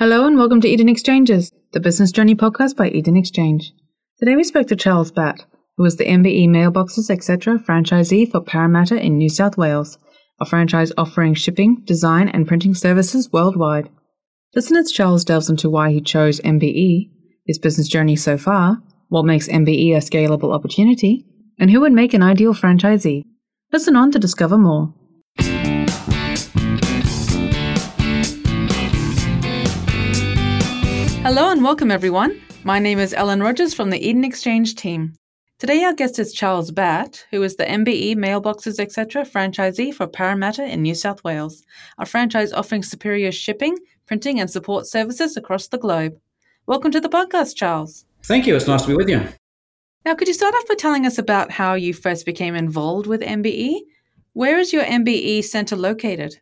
Hello and welcome to Eden Exchanges, the business journey podcast by Eden Exchange. Today we spoke to Charles Batt, who was the MBE Mailboxes Etc. franchisee for Parramatta in New South Wales, a franchise offering shipping, design, and printing services worldwide. Listen as Charles delves into why he chose MBE, his business journey so far, what makes MBE a scalable opportunity, and who would make an ideal franchisee. Listen on to discover more. Hello and welcome, everyone. My name is Ellen Rogers from the Eden Exchange team. Today, our guest is Charles Batt, who is the MBE Mailboxes Etc. franchisee for Parramatta in New South Wales, a franchise offering superior shipping, printing, and support services across the globe. Welcome to the podcast, Charles. Thank you. It's nice to be with you. Now, could you start off by telling us about how you first became involved with MBE? Where is your MBE centre located?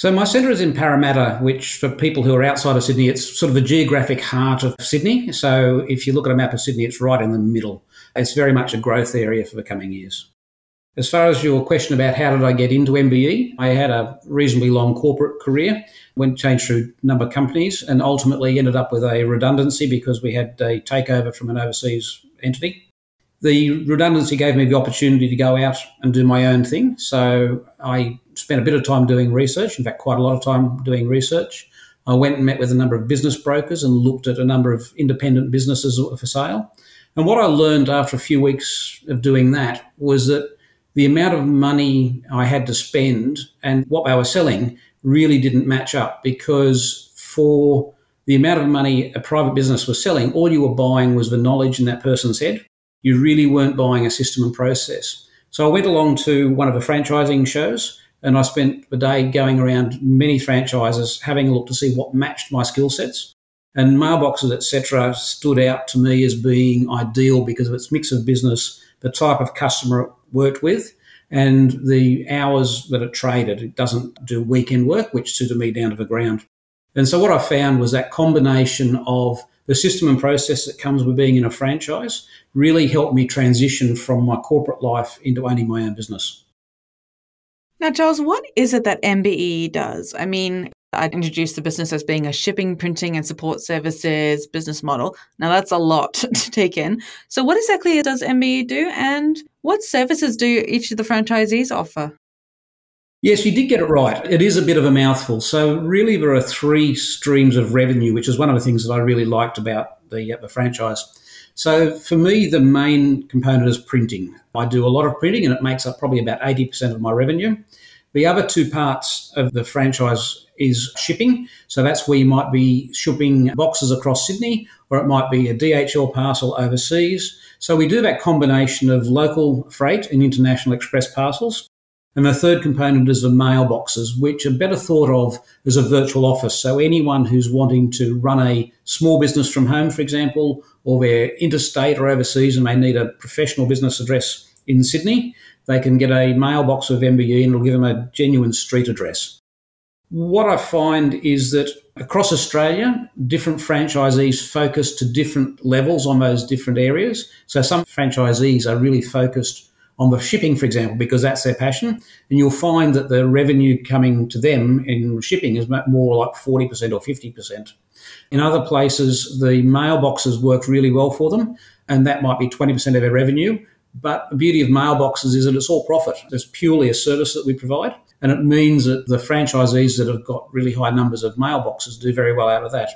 So my centre is in Parramatta, which for people who are outside of Sydney, it's sort of the geographic heart of Sydney. So if you look at a map of Sydney, it's right in the middle. It's very much a growth area for the coming years. As far as your question about how did I get into MBE, I had a reasonably long corporate career, went changed through a number of companies, and ultimately ended up with a redundancy because we had a takeover from an overseas entity. The redundancy gave me the opportunity to go out and do my own thing. So I spent a bit of time doing research, in fact, quite a lot of time doing research. I went and met with a number of business brokers and looked at a number of independent businesses for sale. And what I learned after a few weeks of doing that was that the amount of money I had to spend and what they were selling really didn't match up because for the amount of money a private business was selling, all you were buying was the knowledge in that person's head. You really weren't buying a system and process. So I went along to one of the franchising shows and I spent the day going around many franchises, having a look to see what matched my skill sets. And mailboxes, etc., stood out to me as being ideal because of its mix of business, the type of customer it worked with, and the hours that it traded. It doesn't do weekend work, which suited me down to the ground. And so what I found was that combination of the system and process that comes with being in a franchise really helped me transition from my corporate life into owning my own business. Now, Charles, what is it that MBE does? I mean, I introduced the business as being a shipping, printing, and support services business model. Now, that's a lot to take in. So, what exactly does MBE do, and what services do each of the franchisees offer? Yes, you did get it right. It is a bit of a mouthful. So, really, there are three streams of revenue, which is one of the things that I really liked about the, uh, the franchise. So, for me, the main component is printing. I do a lot of printing, and it makes up probably about 80% of my revenue. The other two parts of the franchise is shipping. So that's where you might be shipping boxes across Sydney, or it might be a DHL parcel overseas. So we do that combination of local freight and international express parcels. And the third component is the mailboxes, which are better thought of as a virtual office. So anyone who's wanting to run a small business from home, for example, or they're interstate or overseas and they need a professional business address in Sydney, they can get a mailbox of MBE and it'll give them a genuine street address. What I find is that across Australia, different franchisees focus to different levels on those different areas. So some franchisees are really focused on the shipping, for example, because that's their passion. And you'll find that the revenue coming to them in shipping is more like 40% or 50%. In other places, the mailboxes work really well for them, and that might be 20% of their revenue. But the beauty of mailboxes is that it's all profit. It's purely a service that we provide. And it means that the franchisees that have got really high numbers of mailboxes do very well out of that.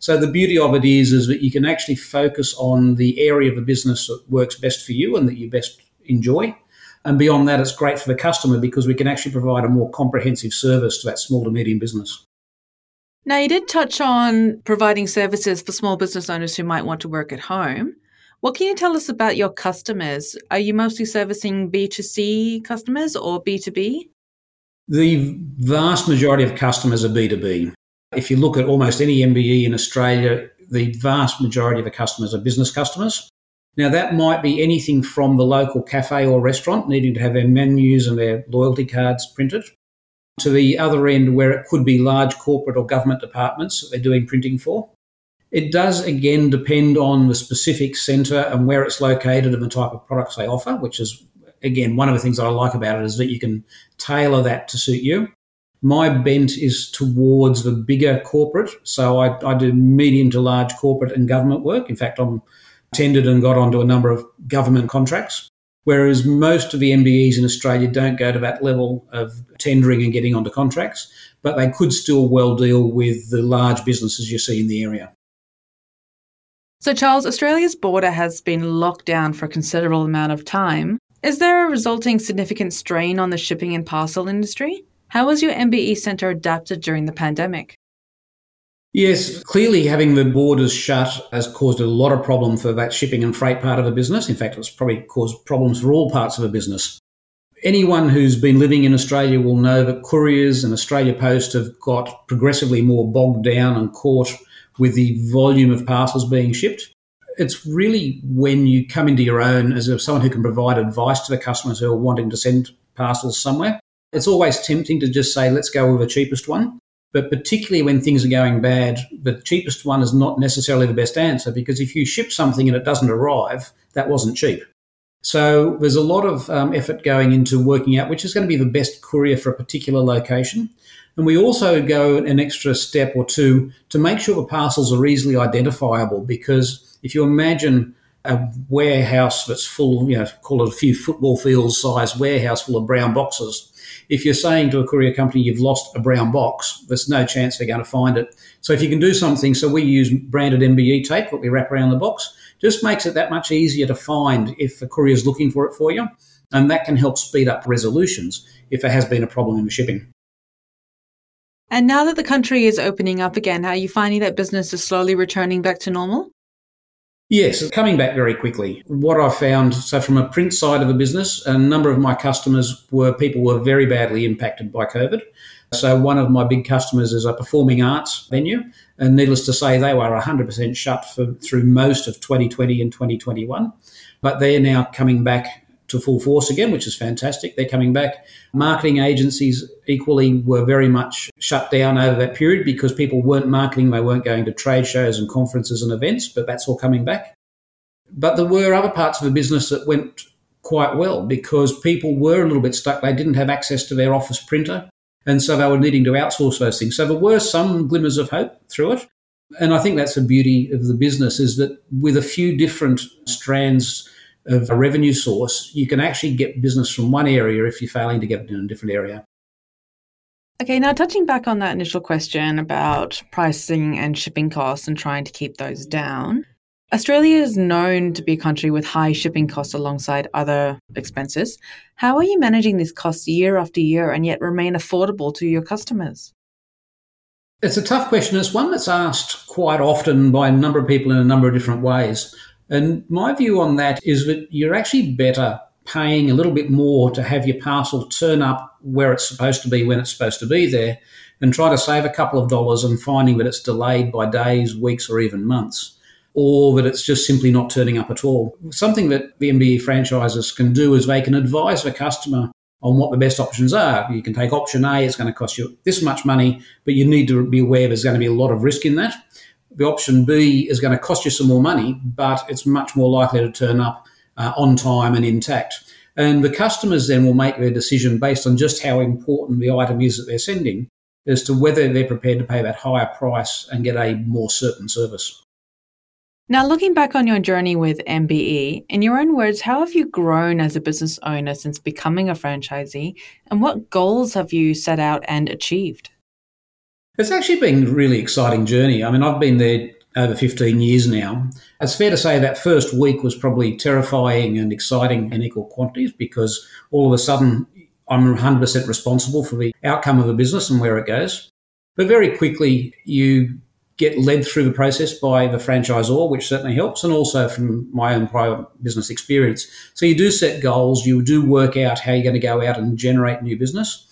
So the beauty of it is, is that you can actually focus on the area of the business that works best for you and that you best enjoy. And beyond that, it's great for the customer because we can actually provide a more comprehensive service to that small to medium business. Now, you did touch on providing services for small business owners who might want to work at home. What can you tell us about your customers? Are you mostly servicing B2C customers or B2B? The vast majority of customers are B2B. If you look at almost any MBE in Australia, the vast majority of the customers are business customers. Now, that might be anything from the local cafe or restaurant needing to have their menus and their loyalty cards printed to the other end where it could be large corporate or government departments that they're doing printing for. It does again depend on the specific centre and where it's located and the type of products they offer, which is again one of the things that I like about it is that you can tailor that to suit you. My bent is towards the bigger corporate. So I, I do medium to large corporate and government work. In fact, I'm tendered and got onto a number of government contracts. Whereas most of the MBEs in Australia don't go to that level of tendering and getting onto contracts, but they could still well deal with the large businesses you see in the area. So, Charles, Australia's border has been locked down for a considerable amount of time. Is there a resulting significant strain on the shipping and parcel industry? How has your MBE centre adapted during the pandemic? Yes, clearly having the borders shut has caused a lot of problem for that shipping and freight part of a business. In fact, it's probably caused problems for all parts of a business. Anyone who's been living in Australia will know that couriers and Australia Post have got progressively more bogged down and caught with the volume of parcels being shipped. It's really when you come into your own as someone who can provide advice to the customers who are wanting to send parcels somewhere. It's always tempting to just say, let's go with the cheapest one. But particularly when things are going bad, the cheapest one is not necessarily the best answer because if you ship something and it doesn't arrive, that wasn't cheap. So there's a lot of um, effort going into working out which is going to be the best courier for a particular location. And we also go an extra step or two to make sure the parcels are easily identifiable because if you imagine a warehouse that's full, you know, call it a few football field size warehouse full of brown boxes, if you're saying to a courier company you've lost a brown box, there's no chance they're going to find it. So if you can do something, so we use branded MBE tape that we wrap around the box, just makes it that much easier to find if the courier's looking for it for you. And that can help speed up resolutions if there has been a problem in the shipping. And now that the country is opening up again, are you finding that business is slowly returning back to normal? Yes, coming back very quickly. What I found, so from a print side of the business, a number of my customers were people were very badly impacted by COVID. So one of my big customers is a performing arts venue, and needless to say, they were 100% shut for, through most of 2020 and 2021. But they're now coming back to full force again, which is fantastic. They're coming back. Marketing agencies equally were very much shut down over that period because people weren't marketing, they weren't going to trade shows and conferences and events, but that's all coming back. But there were other parts of the business that went quite well because people were a little bit stuck. They didn't have access to their office printer, and so they were needing to outsource those things. So there were some glimmers of hope through it. And I think that's the beauty of the business is that with a few different strands of a revenue source, you can actually get business from one area if you're failing to get it in a different area. Okay, now touching back on that initial question about pricing and shipping costs and trying to keep those down, Australia is known to be a country with high shipping costs alongside other expenses. How are you managing these costs year after year and yet remain affordable to your customers? It's a tough question. It's one that's asked quite often by a number of people in a number of different ways. And my view on that is that you're actually better paying a little bit more to have your parcel turn up where it's supposed to be when it's supposed to be there and try to save a couple of dollars and finding that it's delayed by days, weeks, or even months, or that it's just simply not turning up at all. Something that the MBE franchises can do is they can advise the customer on what the best options are. You can take option A, it's going to cost you this much money, but you need to be aware there's going to be a lot of risk in that. The option B is going to cost you some more money, but it's much more likely to turn up uh, on time and intact. And the customers then will make their decision based on just how important the item is that they're sending as to whether they're prepared to pay that higher price and get a more certain service. Now, looking back on your journey with MBE, in your own words, how have you grown as a business owner since becoming a franchisee, and what goals have you set out and achieved? It's actually been a really exciting journey. I mean, I've been there over 15 years now. It's fair to say that first week was probably terrifying and exciting in equal quantities because all of a sudden I'm 100% responsible for the outcome of a business and where it goes. But very quickly, you get led through the process by the franchisor, which certainly helps, and also from my own private business experience. So you do set goals, you do work out how you're going to go out and generate new business.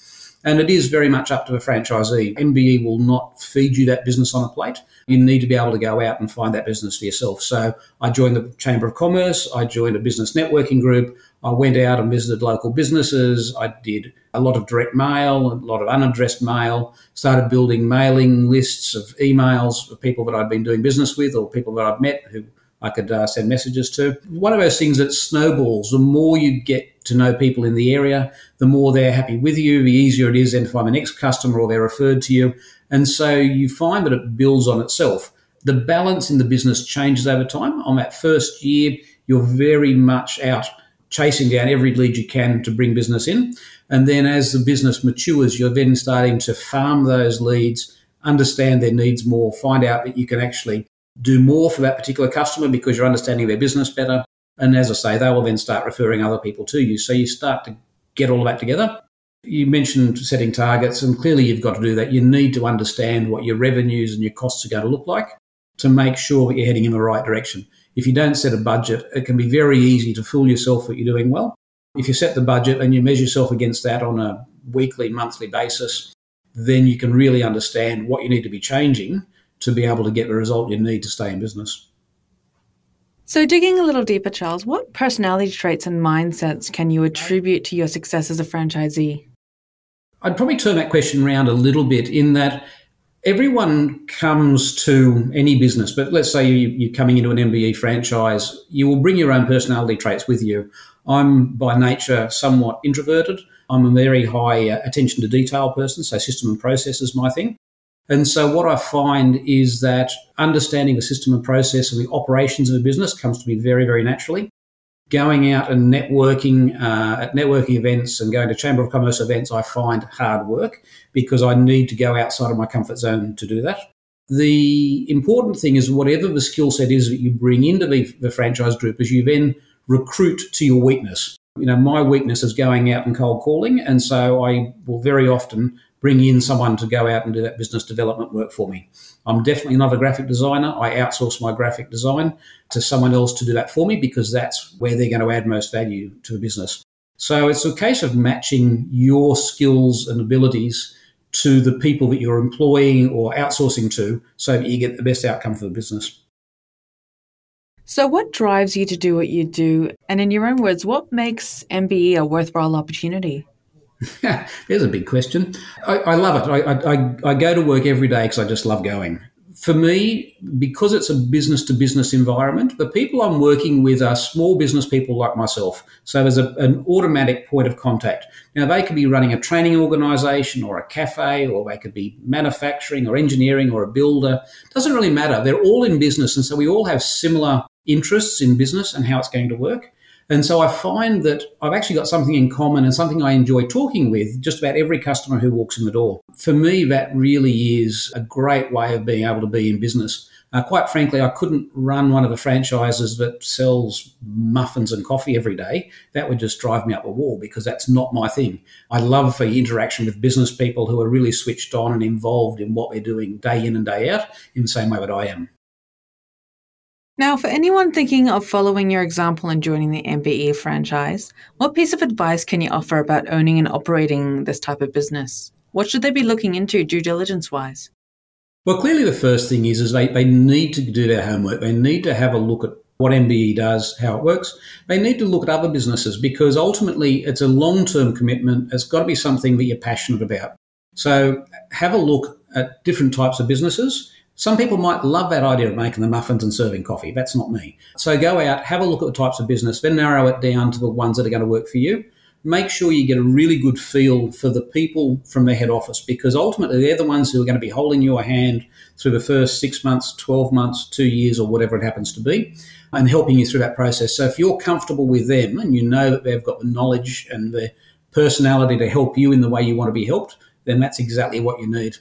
And it is very much up to the franchisee. MBE will not feed you that business on a plate. You need to be able to go out and find that business for yourself. So I joined the Chamber of Commerce, I joined a business networking group, I went out and visited local businesses, I did a lot of direct mail, a lot of unaddressed mail, started building mailing lists of emails of people that I'd been doing business with or people that I'd met who I could uh, send messages to. One of those things that snowballs, the more you get to know people in the area, the more they're happy with you, the easier it is then to find the next customer or they're referred to you. And so you find that it builds on itself. The balance in the business changes over time. On that first year, you're very much out chasing down every lead you can to bring business in. And then as the business matures, you're then starting to farm those leads, understand their needs more, find out that you can actually do more for that particular customer because you're understanding their business better. And as I say, they will then start referring other people to you. So you start to get all of that together. You mentioned setting targets, and clearly you've got to do that. You need to understand what your revenues and your costs are going to look like to make sure that you're heading in the right direction. If you don't set a budget, it can be very easy to fool yourself that you're doing well. If you set the budget and you measure yourself against that on a weekly, monthly basis, then you can really understand what you need to be changing to be able to get the result you need to stay in business. So, digging a little deeper, Charles, what personality traits and mindsets can you attribute to your success as a franchisee? I'd probably turn that question around a little bit in that everyone comes to any business, but let's say you, are coming into an MBE franchise, you will bring your own personality traits with you. I'm by nature somewhat introverted. I'm a very high uh, attention to detail person, so system and process is my thing. And so what I find is that understanding the system and process and the operations of a business comes to me very, very naturally. Going out and networking uh, at networking events and going to Chamber of Commerce events, I find hard work because I need to go outside of my comfort zone to do that. The important thing is whatever the skill set is that you bring into the, the franchise group is you then recruit to your weakness. You know, my weakness is going out and cold calling, and so I will very often bring in someone to go out and do that business development work for me. I'm definitely not a graphic designer. I outsource my graphic design to someone else to do that for me because that's where they're going to add most value to the business. So it's a case of matching your skills and abilities to the people that you're employing or outsourcing to so that you get the best outcome for the business. So, what drives you to do what you do? And in your own words, what makes MBE a worthwhile opportunity? There's a big question. I, I love it. I, I, I, go to work every day because I just love going. For me, because it's a business to business environment, the people I'm working with are small business people like myself. So there's a, an automatic point of contact. Now, they could be running a training organization or a cafe, or they could be manufacturing or engineering or a builder. Doesn't really matter. They're all in business. And so we all have similar interests in business and how it's going to work. And so I find that I've actually got something in common and something I enjoy talking with just about every customer who walks in the door. For me, that really is a great way of being able to be in business. Uh, quite frankly, I couldn't run one of the franchises that sells muffins and coffee every day. That would just drive me up a wall because that's not my thing. I love the interaction with business people who are really switched on and involved in what they're doing day in and day out in the same way that I am. Now, for anyone thinking of following your example and joining the MBE franchise, what piece of advice can you offer about owning and operating this type of business? What should they be looking into due diligence wise? Well, clearly the first thing is, is they, they need to do their homework. They need to have a look at what MBE does, how it works. They need to look at other businesses because ultimately it's a long term commitment. It's got to be something that you're passionate about. So have a look at different types of businesses some people might love that idea of making the muffins and serving coffee. That's not me. So go out, have a look at the types of business, then narrow it down to the ones that are going to work for you. Make sure you get a really good feel for the people from the head office because ultimately they're the ones who are going to be holding your hand through the first six months, 12 months, two years, or whatever it happens to be, and helping you through that process. So if you're comfortable with them and you know that they've got the knowledge and the personality to help you in the way you want to be helped, then that's exactly what you need.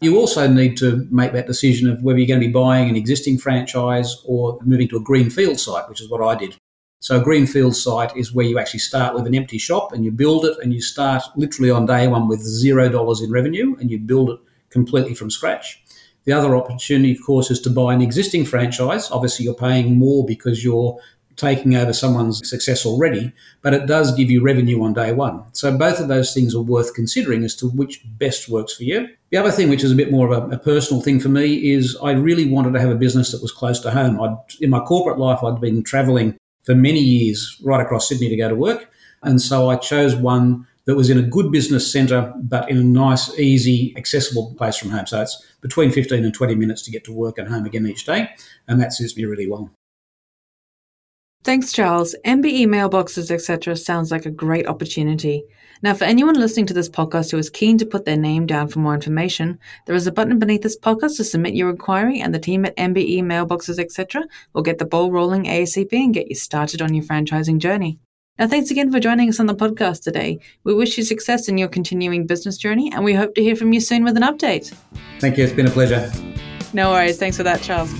You also need to make that decision of whether you're going to be buying an existing franchise or moving to a greenfield site, which is what I did. So, a greenfield site is where you actually start with an empty shop and you build it, and you start literally on day one with zero dollars in revenue and you build it completely from scratch. The other opportunity, of course, is to buy an existing franchise. Obviously, you're paying more because you're taking over someone's success already, but it does give you revenue on day one. So both of those things are worth considering as to which best works for you. The other thing, which is a bit more of a, a personal thing for me, is I really wanted to have a business that was close to home. I'd, in my corporate life, I'd been traveling for many years right across Sydney to go to work. And so I chose one that was in a good business centre, but in a nice, easy, accessible place from home. So it's between 15 and 20 minutes to get to work and home again each day. And that suits me really well. Thanks, Charles. MBE mailboxes, etc., sounds like a great opportunity. Now, for anyone listening to this podcast who is keen to put their name down for more information, there is a button beneath this podcast to submit your inquiry, and the team at MBE mailboxes, etc., will get the ball rolling ASAP and get you started on your franchising journey. Now, thanks again for joining us on the podcast today. We wish you success in your continuing business journey, and we hope to hear from you soon with an update. Thank you. It's been a pleasure. No worries. Thanks for that, Charles.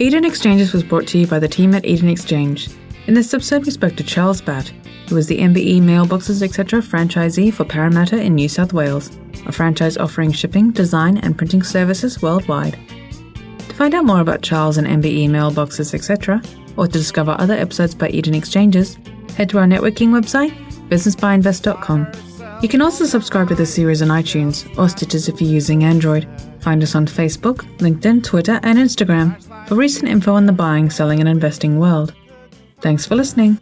Eden Exchanges was brought to you by the team at Eden Exchange. In this episode, we spoke to Charles Batt, who is the MBE Mailboxes Etc. franchisee for Parramatta in New South Wales, a franchise offering shipping, design, and printing services worldwide. To find out more about Charles and MBE Mailboxes Etc., or to discover other episodes by Eden Exchanges, head to our networking website, businessbyinvest.com. You can also subscribe to the series on iTunes or Stitcher if you're using Android. Find us on Facebook, LinkedIn, Twitter, and Instagram for recent info on the buying, selling, and investing world. Thanks for listening.